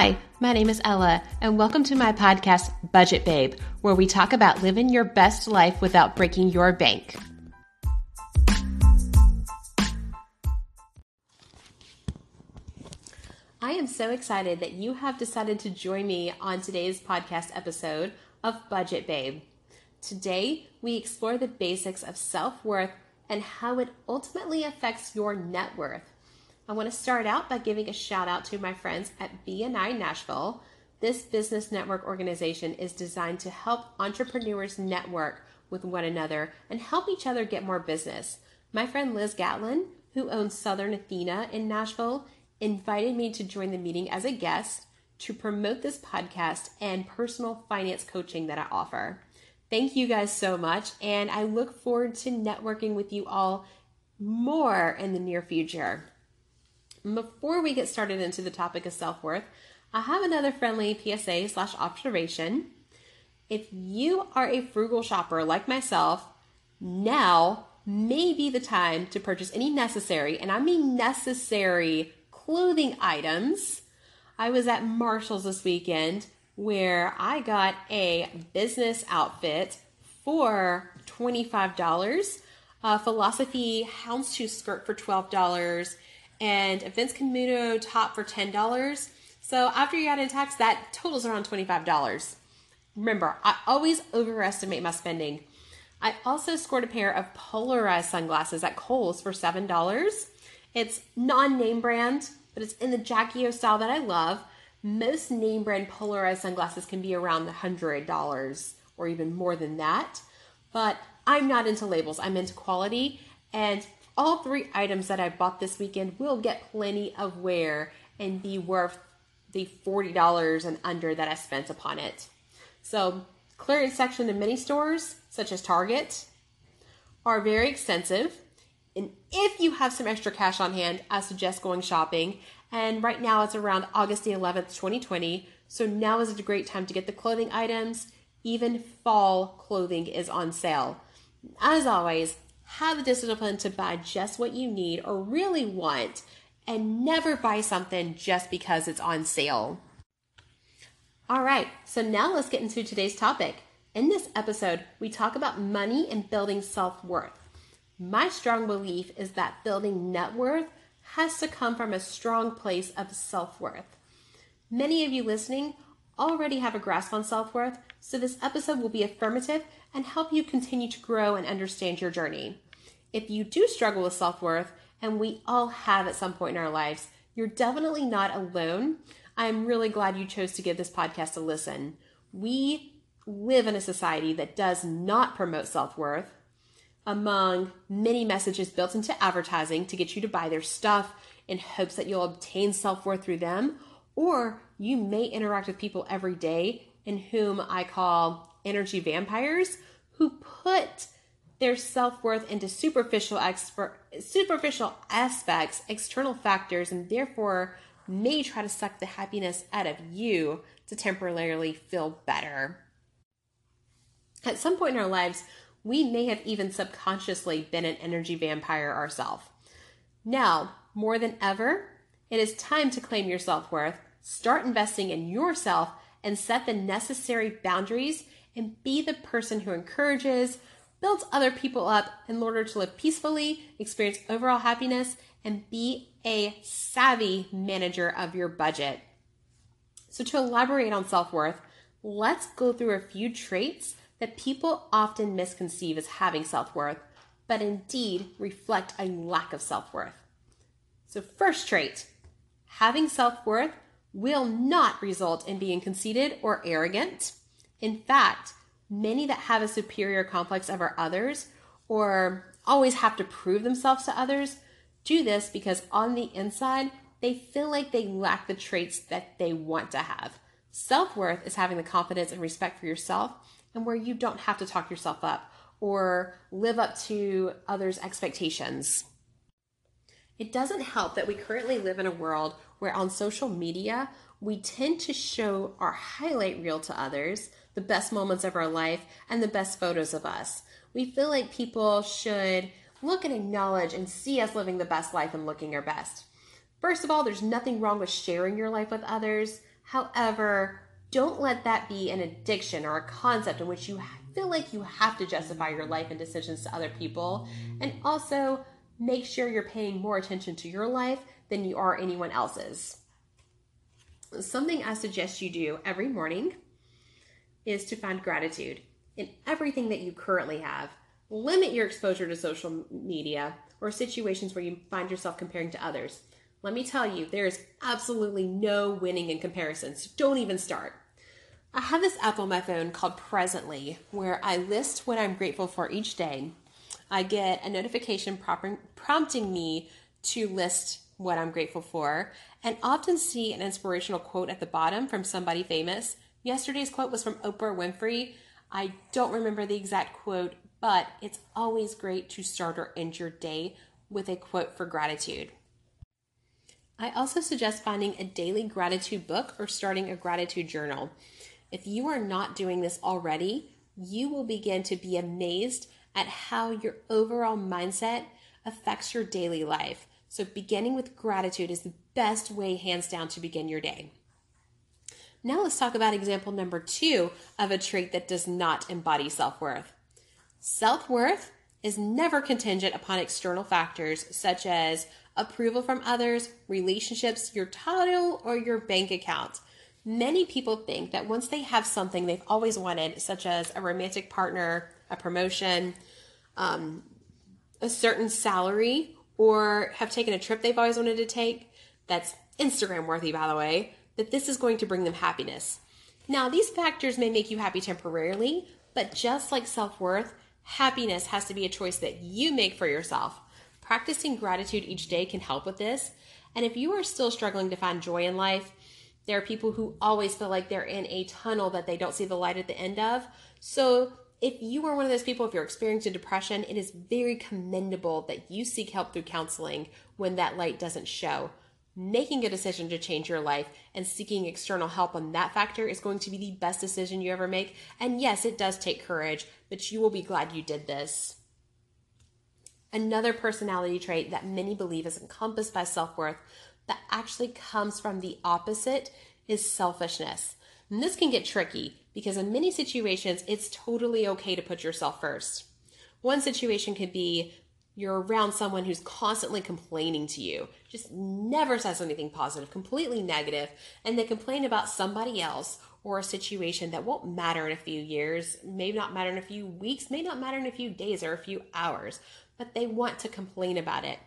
Hi, my name is Ella, and welcome to my podcast, Budget Babe, where we talk about living your best life without breaking your bank. I am so excited that you have decided to join me on today's podcast episode of Budget Babe. Today, we explore the basics of self worth and how it ultimately affects your net worth. I want to start out by giving a shout out to my friends at BNI Nashville. This business network organization is designed to help entrepreneurs network with one another and help each other get more business. My friend Liz Gatlin, who owns Southern Athena in Nashville, invited me to join the meeting as a guest to promote this podcast and personal finance coaching that I offer. Thank you guys so much, and I look forward to networking with you all more in the near future. Before we get started into the topic of self worth, I have another friendly PSA slash observation. If you are a frugal shopper like myself, now may be the time to purchase any necessary, and I mean necessary clothing items. I was at Marshall's this weekend where I got a business outfit for $25, a philosophy houndstooth skirt for $12, and Vince Camuto top for $10. So after you add in tax, that totals around $25. Remember, I always overestimate my spending. I also scored a pair of polarized sunglasses at Kohl's for $7. It's non name brand, but it's in the Jackie O style that I love. Most name brand polarized sunglasses can be around $100 or even more than that. But I'm not into labels, I'm into quality. And all three items that I bought this weekend will get plenty of wear and be worth the $40 and under that I spent upon it. So, clearance section in many stores, such as Target, are very extensive. And if you have some extra cash on hand, I suggest going shopping. And right now it's around August the 11th, 2020. So now is a great time to get the clothing items. Even fall clothing is on sale. As always, have the discipline to buy just what you need or really want and never buy something just because it's on sale. All right, so now let's get into today's topic. In this episode, we talk about money and building self worth. My strong belief is that building net worth has to come from a strong place of self worth. Many of you listening already have a grasp on self worth, so this episode will be affirmative and help you continue to grow and understand your journey. If you do struggle with self worth, and we all have at some point in our lives, you're definitely not alone. I'm really glad you chose to give this podcast a listen. We live in a society that does not promote self worth. Among many messages built into advertising to get you to buy their stuff in hopes that you'll obtain self worth through them, or you may interact with people every day in whom I call energy vampires who put their self-worth into superficial expert, superficial aspects, external factors, and therefore may try to suck the happiness out of you to temporarily feel better. At some point in our lives, we may have even subconsciously been an energy vampire ourselves. Now, more than ever, it is time to claim your self worth, start investing in yourself, and set the necessary boundaries and be the person who encourages, builds other people up in order to live peacefully, experience overall happiness, and be a savvy manager of your budget. So, to elaborate on self worth, let's go through a few traits that people often misconceive as having self worth, but indeed reflect a lack of self worth. So, first trait having self worth will not result in being conceited or arrogant. In fact, many that have a superior complex over others or always have to prove themselves to others do this because on the inside, they feel like they lack the traits that they want to have. Self worth is having the confidence and respect for yourself and where you don't have to talk yourself up or live up to others' expectations. It doesn't help that we currently live in a world where on social media we tend to show our highlight reel to others the best moments of our life, and the best photos of us. We feel like people should look and acknowledge and see us living the best life and looking our best. First of all, there's nothing wrong with sharing your life with others. However, don't let that be an addiction or a concept in which you feel like you have to justify your life and decisions to other people. And also, make sure you're paying more attention to your life than you are anyone else's. Something I suggest you do every morning is to find gratitude in everything that you currently have. Limit your exposure to social media or situations where you find yourself comparing to others. Let me tell you, there is absolutely no winning in comparison, so don't even start. I have this app on my phone called Presently where I list what I'm grateful for each day. I get a notification prompting me to list what I'm grateful for, and often see an inspirational quote at the bottom from somebody famous. Yesterday's quote was from Oprah Winfrey. I don't remember the exact quote, but it's always great to start or end your day with a quote for gratitude. I also suggest finding a daily gratitude book or starting a gratitude journal. If you are not doing this already, you will begin to be amazed at how your overall mindset affects your daily life. So, beginning with gratitude is the best way, hands down, to begin your day. Now, let's talk about example number two of a trait that does not embody self worth. Self worth is never contingent upon external factors such as approval from others, relationships, your title, or your bank account. Many people think that once they have something they've always wanted, such as a romantic partner, a promotion, um, a certain salary, or have taken a trip they've always wanted to take, that's Instagram worthy, by the way, that this is going to bring them happiness. Now, these factors may make you happy temporarily, but just like self worth, happiness has to be a choice that you make for yourself. Practicing gratitude each day can help with this. And if you are still struggling to find joy in life, there are people who always feel like they're in a tunnel that they don't see the light at the end of. So, if you are one of those people, if you're experiencing depression, it is very commendable that you seek help through counseling when that light doesn't show. Making a decision to change your life and seeking external help on that factor is going to be the best decision you ever make. And yes, it does take courage, but you will be glad you did this. Another personality trait that many believe is encompassed by self worth that actually comes from the opposite is selfishness. And this can get tricky because in many situations, it's totally okay to put yourself first. One situation could be you're around someone who's constantly complaining to you, just never says anything positive, completely negative, and they complain about somebody else or a situation that won't matter in a few years, may not matter in a few weeks, may not matter in a few days or a few hours, but they want to complain about it.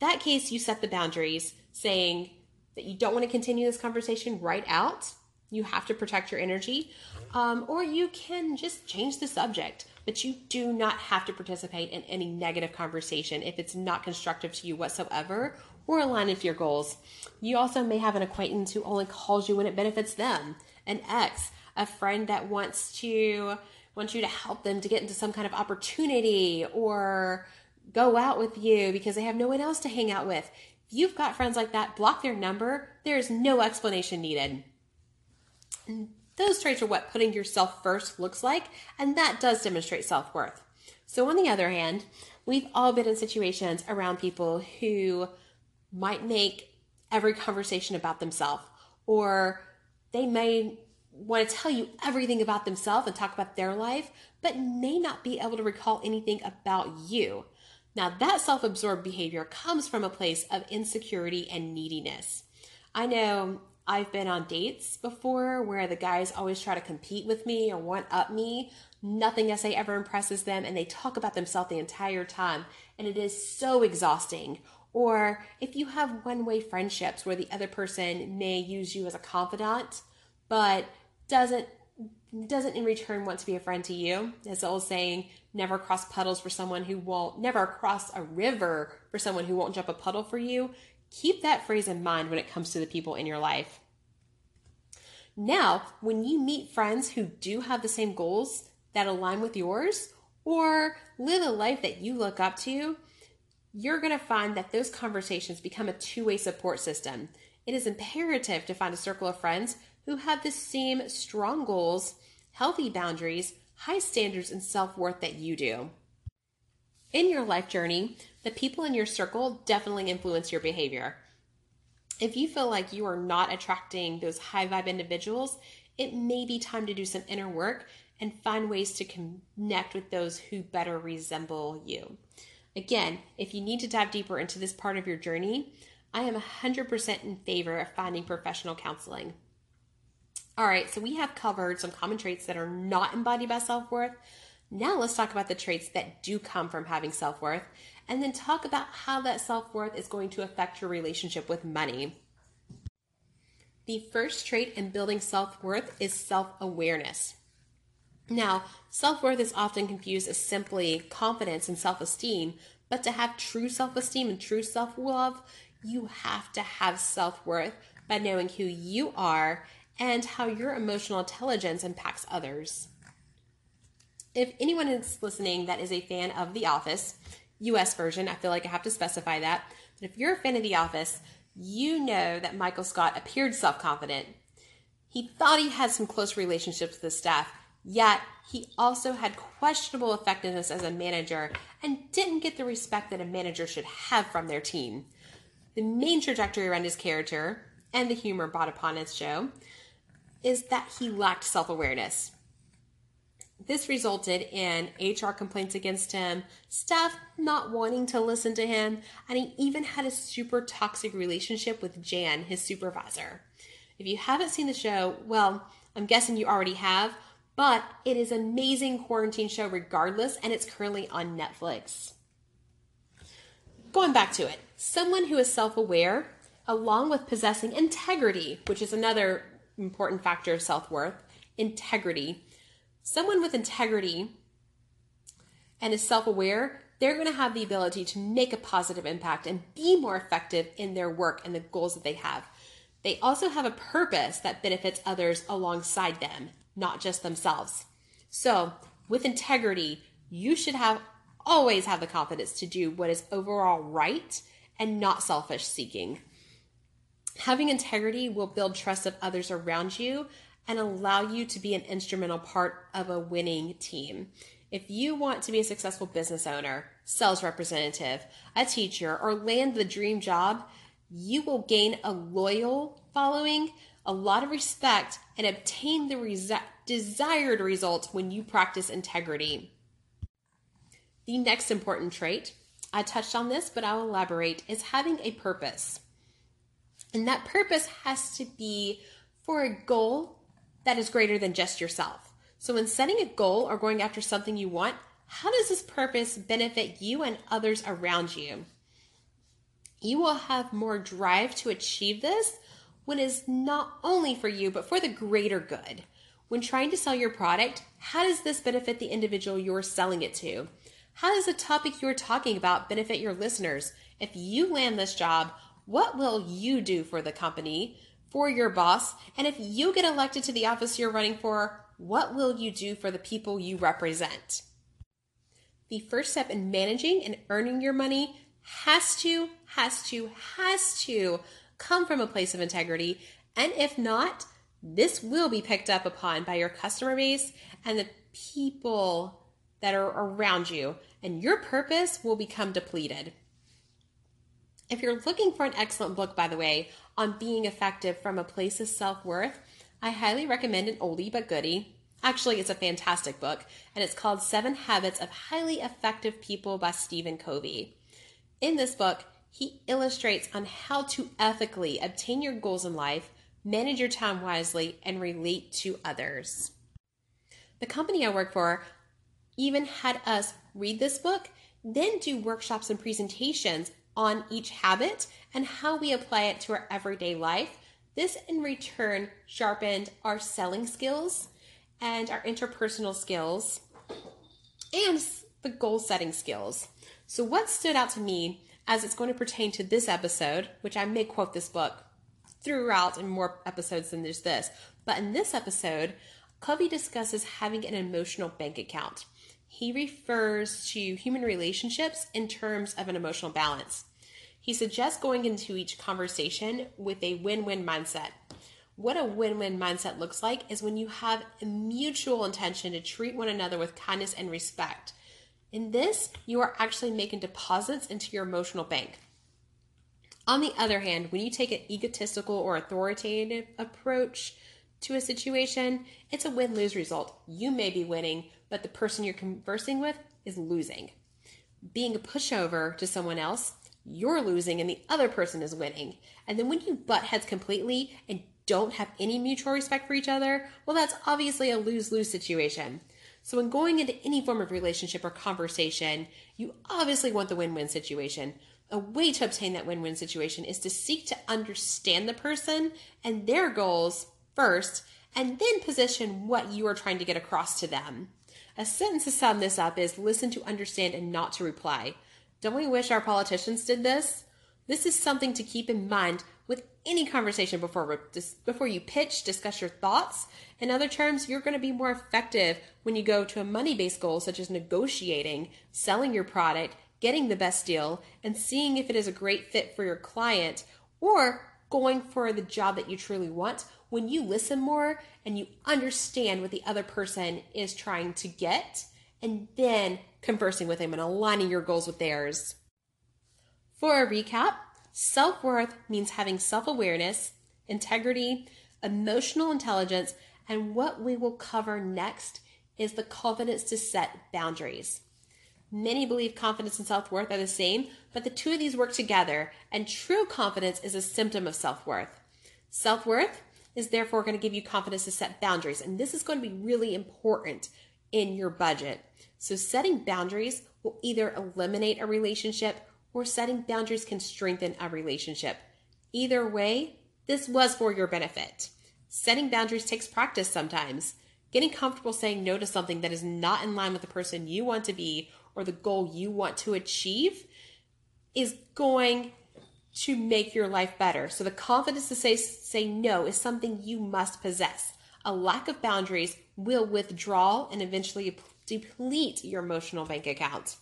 That case, you set the boundaries saying that you don't want to continue this conversation right out. You have to protect your energy. Um, or you can just change the subject, but you do not have to participate in any negative conversation if it's not constructive to you whatsoever or aligned with your goals. You also may have an acquaintance who only calls you when it benefits them, an ex, a friend that wants to wants you to help them to get into some kind of opportunity or go out with you because they have no one else to hang out with If you've got friends like that, block their number. There is no explanation needed. Those traits are what putting yourself first looks like, and that does demonstrate self worth. So, on the other hand, we've all been in situations around people who might make every conversation about themselves, or they may want to tell you everything about themselves and talk about their life, but may not be able to recall anything about you. Now, that self absorbed behavior comes from a place of insecurity and neediness. I know I've been on dates before where the guys always try to compete with me or one up me. Nothing I say ever impresses them, and they talk about themselves the entire time, and it is so exhausting. Or if you have one way friendships where the other person may use you as a confidant, but doesn't doesn't in return want to be a friend to you. As the old saying, never cross puddles for someone who won't, never cross a river for someone who won't jump a puddle for you. Keep that phrase in mind when it comes to the people in your life. Now, when you meet friends who do have the same goals that align with yours or live a life that you look up to, you're going to find that those conversations become a two way support system. It is imperative to find a circle of friends who have the same strong goals, healthy boundaries, high standards, and self worth that you do. In your life journey, the people in your circle definitely influence your behavior. If you feel like you are not attracting those high vibe individuals, it may be time to do some inner work and find ways to connect with those who better resemble you. Again, if you need to dive deeper into this part of your journey, I am 100% in favor of finding professional counseling. All right, so we have covered some common traits that are not embodied by self worth. Now let's talk about the traits that do come from having self worth, and then talk about how that self worth is going to affect your relationship with money. The first trait in building self worth is self awareness. Now, self worth is often confused as simply confidence and self esteem, but to have true self esteem and true self love, you have to have self worth by knowing who you are and how your emotional intelligence impacts others. If anyone is listening that is a fan of The Office, US version, I feel like I have to specify that. But if you're a fan of The Office, you know that Michael Scott appeared self confident. He thought he had some close relationships with the staff, Yet, he also had questionable effectiveness as a manager and didn't get the respect that a manager should have from their team. The main trajectory around his character, and the humor brought upon his show, is that he lacked self awareness. This resulted in HR complaints against him, staff not wanting to listen to him, and he even had a super toxic relationship with Jan, his supervisor. If you haven't seen the show, well, I'm guessing you already have, but it is an amazing quarantine show regardless, and it's currently on Netflix. Going back to it, someone who is self aware, along with possessing integrity, which is another important factor of self worth, integrity. Someone with integrity and is self aware, they're going to have the ability to make a positive impact and be more effective in their work and the goals that they have. They also have a purpose that benefits others alongside them not just themselves. So, with integrity, you should have always have the confidence to do what is overall right and not selfish seeking. Having integrity will build trust of others around you and allow you to be an instrumental part of a winning team. If you want to be a successful business owner, sales representative, a teacher, or land the dream job, you will gain a loyal following a lot of respect, and obtain the desired results when you practice integrity. The next important trait, I touched on this, but I'll elaborate, is having a purpose. And that purpose has to be for a goal that is greater than just yourself. So, when setting a goal or going after something you want, how does this purpose benefit you and others around you? You will have more drive to achieve this when it's not only for you, but for the greater good. When trying to sell your product, how does this benefit the individual you're selling it to? How does the topic you're talking about benefit your listeners? If you land this job, what will you do for the company, for your boss? And if you get elected to the office you're running for, what will you do for the people you represent? The first step in managing and earning your money has to, has to, has to come from a place of integrity. And if not, this will be picked up upon by your customer base and the people that are around you, and your purpose will become depleted. If you're looking for an excellent book, by the way, on being effective from a place of self worth, I highly recommend an oldie but goodie. Actually, it's a fantastic book, and it's called Seven Habits of Highly Effective People by Stephen Covey. In this book, he illustrates on how to ethically obtain your goals in life, manage your time wisely, and relate to others. The company I work for even had us read this book, then do workshops and presentations on each habit and how we apply it to our everyday life. This, in return, sharpened our selling skills and our interpersonal skills and the goal setting skills. So, what stood out to me as it's going to pertain to this episode, which I may quote this book throughout in more episodes than there's this. But in this episode, Covey discusses having an emotional bank account. He refers to human relationships in terms of an emotional balance. He suggests going into each conversation with a win win mindset. What a win win mindset looks like is when you have a mutual intention to treat one another with kindness and respect. In this, you are actually making deposits into your emotional bank. On the other hand, when you take an egotistical or authoritative approach to a situation, it's a win lose result. You may be winning, but the person you're conversing with is losing. Being a pushover to someone else, you're losing and the other person is winning. And then when you butt heads completely and don't have any mutual respect for each other, well, that's obviously a lose lose situation. So, when going into any form of relationship or conversation, you obviously want the win win situation. A way to obtain that win win situation is to seek to understand the person and their goals first, and then position what you are trying to get across to them. A sentence to sum this up is listen to understand and not to reply. Don't we wish our politicians did this? This is something to keep in mind with any conversation before before you pitch, discuss your thoughts. In other terms, you're going to be more effective when you go to a money-based goal such as negotiating, selling your product, getting the best deal, and seeing if it is a great fit for your client or going for the job that you truly want when you listen more and you understand what the other person is trying to get and then conversing with them and aligning your goals with theirs. For a recap, self worth means having self awareness, integrity, emotional intelligence, and what we will cover next is the confidence to set boundaries. Many believe confidence and self worth are the same, but the two of these work together, and true confidence is a symptom of self worth. Self worth is therefore going to give you confidence to set boundaries, and this is going to be really important in your budget. So, setting boundaries will either eliminate a relationship or setting boundaries can strengthen a relationship. Either way, this was for your benefit. Setting boundaries takes practice sometimes. Getting comfortable saying no to something that is not in line with the person you want to be or the goal you want to achieve is going to make your life better. So the confidence to say say no is something you must possess. A lack of boundaries will withdraw and eventually deplete your emotional bank account.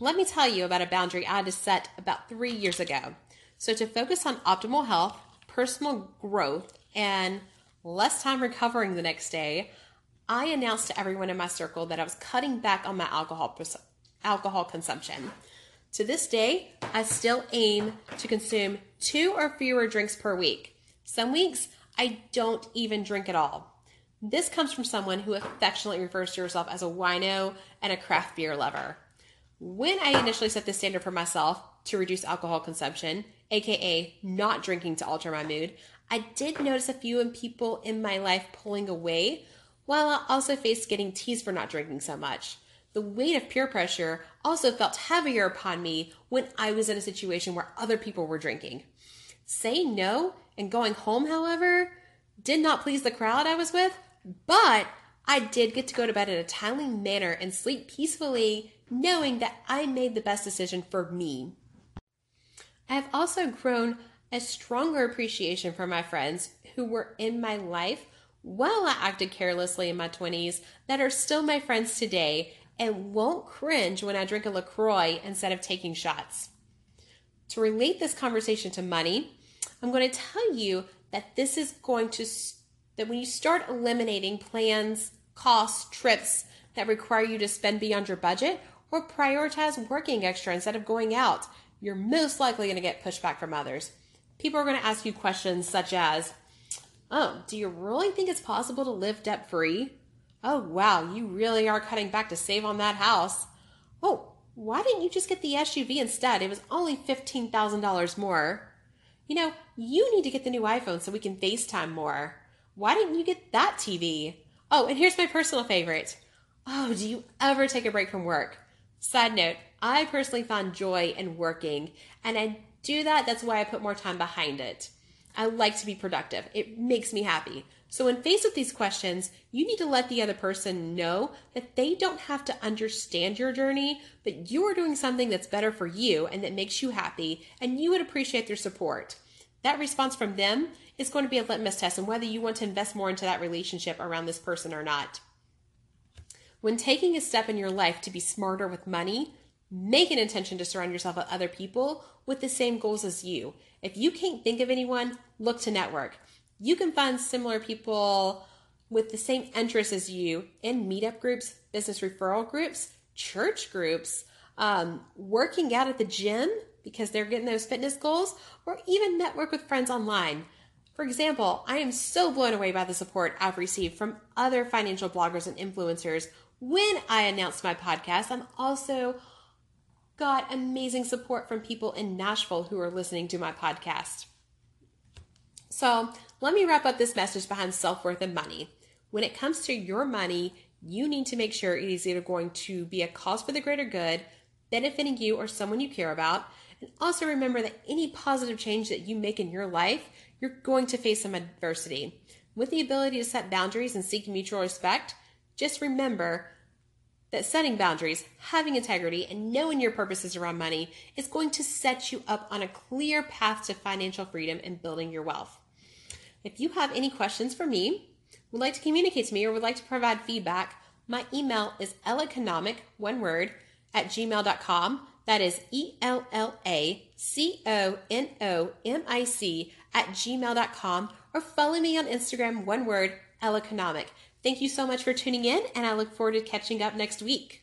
Let me tell you about a boundary I had to set about three years ago. So, to focus on optimal health, personal growth, and less time recovering the next day, I announced to everyone in my circle that I was cutting back on my alcohol alcohol consumption. To this day, I still aim to consume two or fewer drinks per week. Some weeks, I don't even drink at all. This comes from someone who affectionately refers to herself as a wino and a craft beer lover. When I initially set the standard for myself to reduce alcohol consumption, aka not drinking to alter my mood, I did notice a few people in my life pulling away, while I also faced getting teased for not drinking so much. The weight of peer pressure also felt heavier upon me when I was in a situation where other people were drinking. Saying no and going home, however, did not please the crowd I was with, but I did get to go to bed in a timely manner and sleep peacefully, knowing that I made the best decision for me. I have also grown a stronger appreciation for my friends who were in my life while I acted carelessly in my 20s that are still my friends today and won't cringe when I drink a LaCroix instead of taking shots. To relate this conversation to money, I'm going to tell you that this is going to, that when you start eliminating plans, costs, trips that require you to spend beyond your budget or prioritize working extra instead of going out, you're most likely going to get pushback from others. People are going to ask you questions such as, Oh, do you really think it's possible to live debt free? Oh, wow, you really are cutting back to save on that house. Oh, why didn't you just get the SUV instead? It was only $15,000 more. You know, you need to get the new iPhone so we can FaceTime more. Why didn't you get that TV? Oh, and here's my personal favorite. Oh, do you ever take a break from work? Side note, I personally found joy in working, and I do that. That's why I put more time behind it. I like to be productive. It makes me happy. So, when faced with these questions, you need to let the other person know that they don't have to understand your journey, but you are doing something that's better for you and that makes you happy, and you would appreciate their support. That response from them is going to be a litmus test on whether you want to invest more into that relationship around this person or not. When taking a step in your life to be smarter with money, make an intention to surround yourself with other people with the same goals as you. If you can't think of anyone, look to network you can find similar people with the same interests as you in meetup groups, business referral groups, church groups, um, working out at the gym, because they're getting those fitness goals, or even network with friends online. For example, I am so blown away by the support I've received from other financial bloggers and influencers when I announced my podcast. I'm also got amazing support from people in Nashville who are listening to my podcast. So, let me wrap up this message behind self worth and money. When it comes to your money, you need to make sure it is either going to be a cause for the greater good, benefiting you or someone you care about, and also remember that any positive change that you make in your life, you're going to face some adversity. With the ability to set boundaries and seek mutual respect, just remember that setting boundaries, having integrity, and knowing your purposes around money is going to set you up on a clear path to financial freedom and building your wealth. If you have any questions for me, would like to communicate to me, or would like to provide feedback, my email is ellaconomic, one word, at gmail.com. That is E L L A C O N O M I C at gmail.com or follow me on Instagram, one word, ellaconomic. Thank you so much for tuning in, and I look forward to catching up next week.